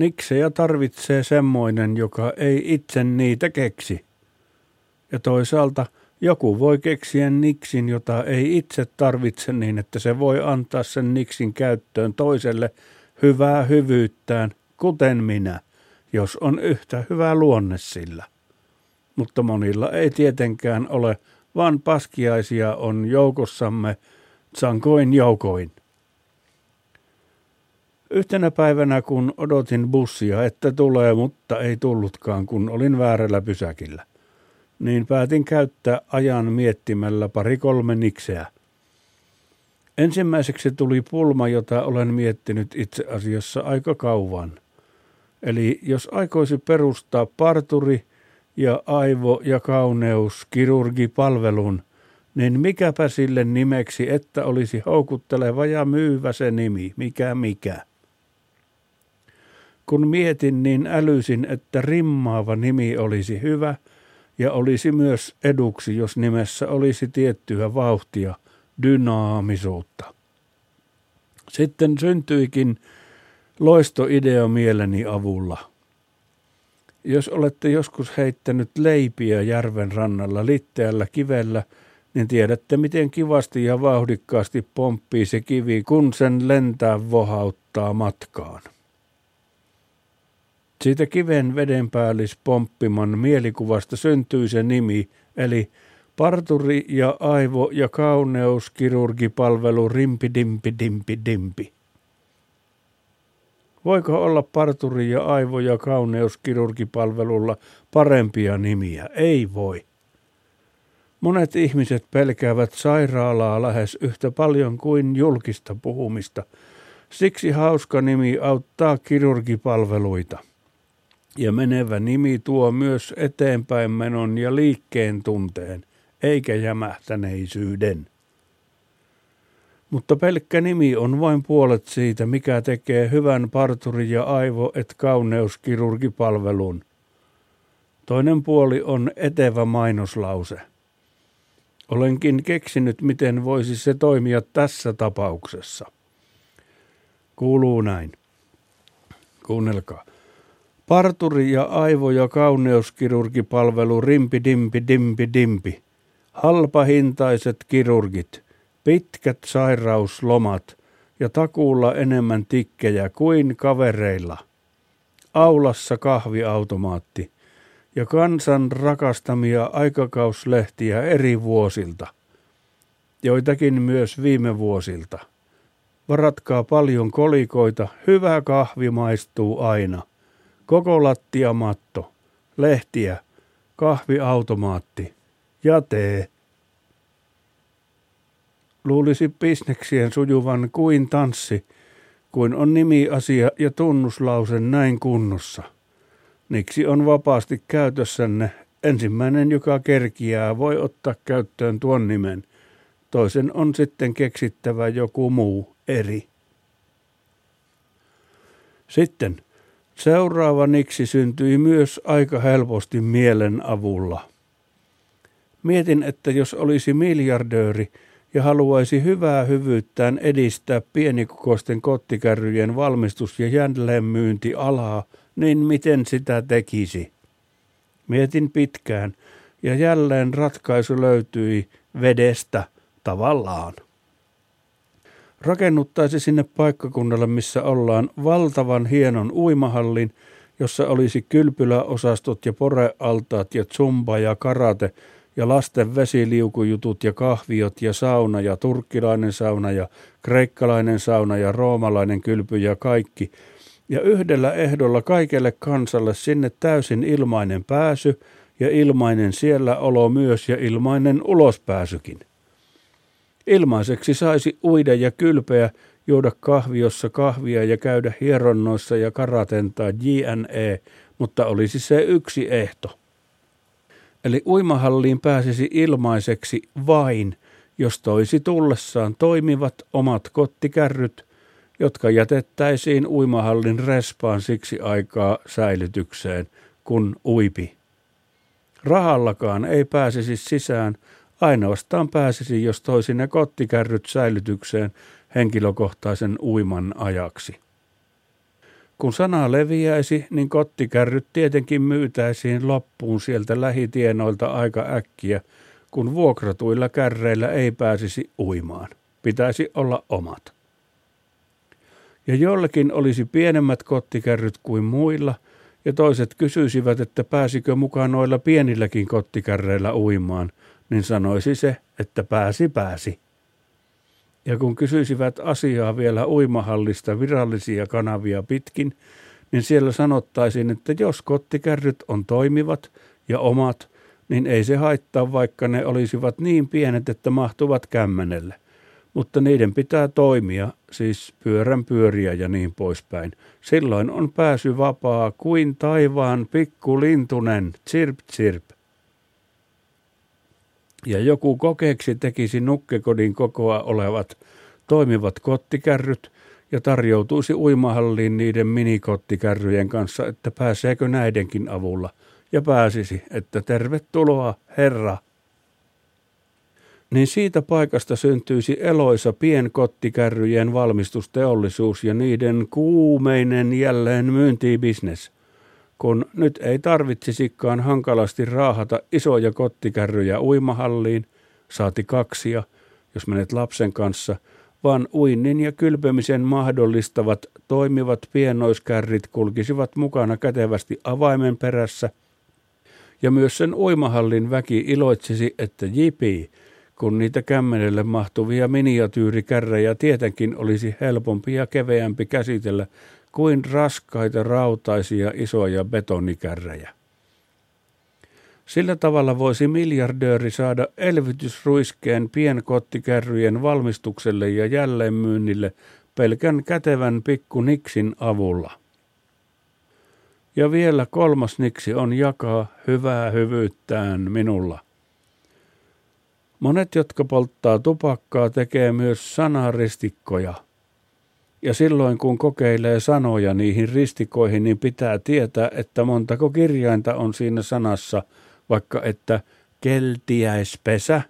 Niksejä tarvitsee semmoinen, joka ei itse niitä keksi. Ja toisaalta joku voi keksiä niksin, jota ei itse tarvitse niin, että se voi antaa sen niksin käyttöön toiselle hyvää hyvyyttään, kuten minä, jos on yhtä hyvä luonne sillä. Mutta monilla ei tietenkään ole, vaan paskiaisia on joukossamme sankoin joukoin. Yhtenä päivänä, kun odotin bussia, että tulee, mutta ei tullutkaan, kun olin väärällä pysäkillä, niin päätin käyttää ajan miettimällä pari kolme nikseä. Ensimmäiseksi tuli pulma, jota olen miettinyt itse asiassa aika kauan. Eli jos aikoisi perustaa parturi ja aivo- ja kauneus kirurgipalvelun, niin mikäpä sille nimeksi, että olisi houkutteleva ja myyvä se nimi, mikä mikä. Kun mietin, niin älysin, että rimmaava nimi olisi hyvä ja olisi myös eduksi, jos nimessä olisi tiettyä vauhtia, dynaamisuutta. Sitten syntyikin loistoidea mieleni avulla. Jos olette joskus heittänyt leipiä järven rannalla litteällä kivellä, niin tiedätte, miten kivasti ja vauhdikkaasti pomppii se kivi, kun sen lentää vohauttaa matkaan. Siitä kiven vedenpäällis pomppiman mielikuvasta syntyi se nimi, eli parturi ja aivo- ja kauneuskirurgipalvelu rimpi dimpi dimpi dimpi. Voiko olla parturi ja aivo- ja kauneuskirurgipalvelulla parempia nimiä? Ei voi. Monet ihmiset pelkäävät sairaalaa lähes yhtä paljon kuin julkista puhumista. Siksi hauska nimi auttaa kirurgipalveluita ja menevä nimi tuo myös eteenpäin menon ja liikkeen tunteen, eikä jämähtäneisyyden. Mutta pelkkä nimi on vain puolet siitä, mikä tekee hyvän parturi- ja aivo- et kauneuskirurgipalvelun. Toinen puoli on etevä mainoslause. Olenkin keksinyt, miten voisi se toimia tässä tapauksessa. Kuuluu näin. Kuunnelkaa. Parturi ja aivo- ja kauneuskirurgipalvelu rimpi dimpi dimpi dimpi. Halpahintaiset kirurgit, pitkät sairauslomat ja takuulla enemmän tikkejä kuin kavereilla. Aulassa kahviautomaatti ja kansan rakastamia aikakauslehtiä eri vuosilta. Joitakin myös viime vuosilta. Varatkaa paljon kolikoita, hyvä kahvi maistuu aina koko lattiamatto, lehtiä, kahviautomaatti ja tee. Luulisi bisneksien sujuvan kuin tanssi, kuin on nimiasia ja tunnuslause näin kunnossa. Niksi on vapaasti käytössänne. Ensimmäinen, joka kerkiää, voi ottaa käyttöön tuon nimen. Toisen on sitten keksittävä joku muu eri. Sitten – Seuraava niksi syntyi myös aika helposti mielen avulla. Mietin, että jos olisi miljardööri ja haluaisi hyvää hyvyyttään edistää pienikokoisten kottikärryjen valmistus- ja jälleenmyyntialaa, niin miten sitä tekisi? Mietin pitkään ja jälleen ratkaisu löytyi vedestä tavallaan rakennuttaisi sinne paikkakunnalle, missä ollaan valtavan hienon uimahallin, jossa olisi kylpyläosastot ja porealtaat ja zumba ja karate ja lasten vesiliukujutut ja kahviot ja sauna ja turkkilainen sauna ja kreikkalainen sauna ja roomalainen kylpy ja kaikki. Ja yhdellä ehdolla kaikelle kansalle sinne täysin ilmainen pääsy ja ilmainen siellä olo myös ja ilmainen ulospääsykin. Ilmaiseksi saisi uida ja kylpeä, juoda kahviossa kahvia ja käydä hieronnoissa ja karatentaa JNE, mutta olisi se yksi ehto. Eli uimahalliin pääsisi ilmaiseksi vain, jos toisi tullessaan toimivat omat kottikärryt, jotka jätettäisiin uimahallin respaan siksi aikaa säilytykseen, kun uipi. Rahallakaan ei pääsisi sisään, Ainoastaan pääsisi, jos toisi ne kottikärryt säilytykseen henkilökohtaisen uiman ajaksi. Kun sana leviäisi, niin kottikärryt tietenkin myytäisiin loppuun sieltä lähitienoilta aika äkkiä, kun vuokratuilla kärreillä ei pääsisi uimaan. Pitäisi olla omat. Ja jollekin olisi pienemmät kottikärryt kuin muilla, ja toiset kysyisivät, että pääsikö mukaan noilla pienilläkin kottikärreillä uimaan, niin sanoisi se, että pääsi pääsi. Ja kun kysyisivät asiaa vielä uimahallista virallisia kanavia pitkin, niin siellä sanottaisiin, että jos kottikärryt on toimivat ja omat, niin ei se haittaa, vaikka ne olisivat niin pienet, että mahtuvat kämmenelle. Mutta niiden pitää toimia, siis pyörän pyöriä ja niin poispäin. Silloin on pääsy vapaa kuin taivaan pikkulintunen, tsirp tsirp ja joku kokeeksi tekisi nukkekodin kokoa olevat toimivat kottikärryt ja tarjoutuisi uimahalliin niiden minikottikärryjen kanssa, että pääseekö näidenkin avulla, ja pääsisi, että tervetuloa, herra. Niin siitä paikasta syntyisi eloisa pienkottikärryjen valmistusteollisuus ja niiden kuumeinen jälleen myyntibisnes – kun nyt ei tarvitsisikaan hankalasti raahata isoja kottikärryjä uimahalliin, saati kaksia, jos menet lapsen kanssa, vaan uinnin ja kylpemisen mahdollistavat toimivat pienoiskärrit kulkisivat mukana kätevästi avaimen perässä, ja myös sen uimahallin väki iloitsisi, että jipi, kun niitä kämmenelle mahtuvia miniatyyrikärrejä tietenkin olisi helpompi ja keveämpi käsitellä kuin raskaita rautaisia isoja betonikärrejä. Sillä tavalla voisi miljardööri saada elvytysruiskeen pienkottikärryjen valmistukselle ja jälleenmyynnille pelkän kätevän pikku niksin avulla. Ja vielä kolmas niksi on jakaa hyvää hyvyyttään minulla. Monet, jotka polttaa tupakkaa, tekee myös sanaristikkoja – ja silloin kun kokeilee sanoja niihin ristikoihin, niin pitää tietää, että montako kirjainta on siinä sanassa, vaikka että keltiäispesä,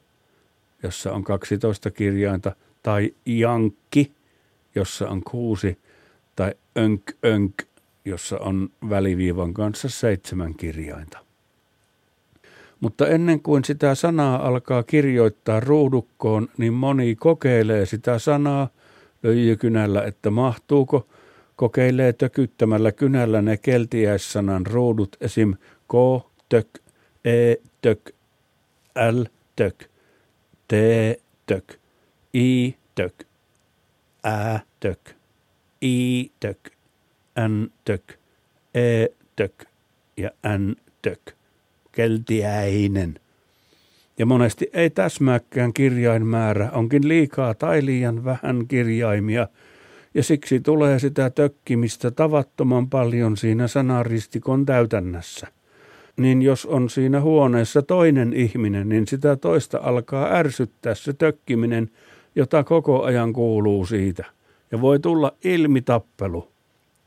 jossa on 12 kirjainta, tai jankki, jossa on kuusi, tai önk önk, jossa on väliviivan kanssa seitsemän kirjainta. Mutta ennen kuin sitä sanaa alkaa kirjoittaa ruudukkoon, niin moni kokeilee sitä sanaa – öijykynällä, että mahtuuko, kokeilee tökyttämällä kynällä ne keltiäissanan ruudut esim. k, tök, e, tök, l, tök, t, tök, i, tök, ä, tök, i, tök, n, tök, e, tök ja n, tök. Keltiäinen – ja monesti ei täsmääkään kirjainmäärä, onkin liikaa tai liian vähän kirjaimia, ja siksi tulee sitä tökkimistä tavattoman paljon siinä sanaristikon täytännässä. Niin jos on siinä huoneessa toinen ihminen, niin sitä toista alkaa ärsyttää se tökkiminen, jota koko ajan kuuluu siitä. Ja voi tulla ilmitappelu,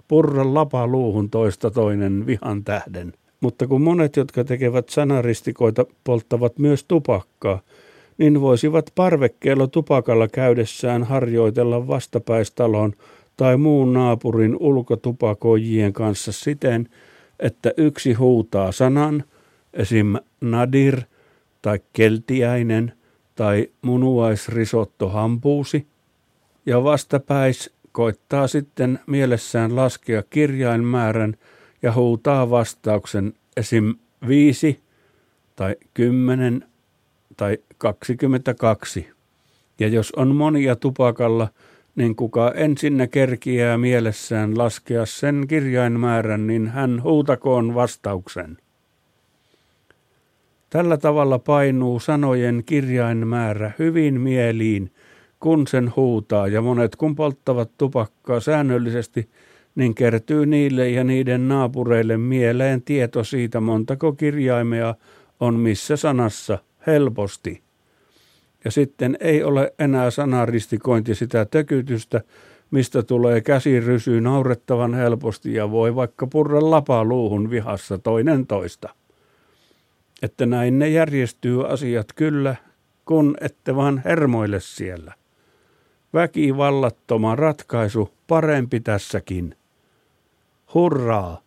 purra lapa luuhun toista toinen vihan tähden. Mutta kun monet, jotka tekevät sanaristikoita, polttavat myös tupakkaa, niin voisivat parvekkeella tupakalla käydessään harjoitella vastapäistalon tai muun naapurin ulkotupakoijien kanssa siten, että yksi huutaa sanan, esim. nadir tai keltiäinen tai munuaisrisotto hampuusi, ja vastapäis koittaa sitten mielessään laskea kirjainmäärän – ja huutaa vastauksen esim. 5 tai 10 tai 22. Ja jos on monia tupakalla, niin kuka ensinnä kerkiää mielessään laskea sen kirjainmäärän, niin hän huutakoon vastauksen. Tällä tavalla painuu sanojen kirjainmäärä hyvin mieliin, kun sen huutaa, ja monet kun polttavat tupakkaa säännöllisesti – niin kertyy niille ja niiden naapureille mieleen tieto siitä, montako kirjaimea on missä sanassa helposti. Ja sitten ei ole enää sanaristikointi sitä tökytystä, mistä tulee käsirysy naurettavan helposti ja voi vaikka purra lapa luuhun vihassa toinen toista. Että näin ne järjestyy asiat kyllä, kun ette vaan hermoille siellä. Väkivallattoma ratkaisu parempi tässäkin. Hurraa!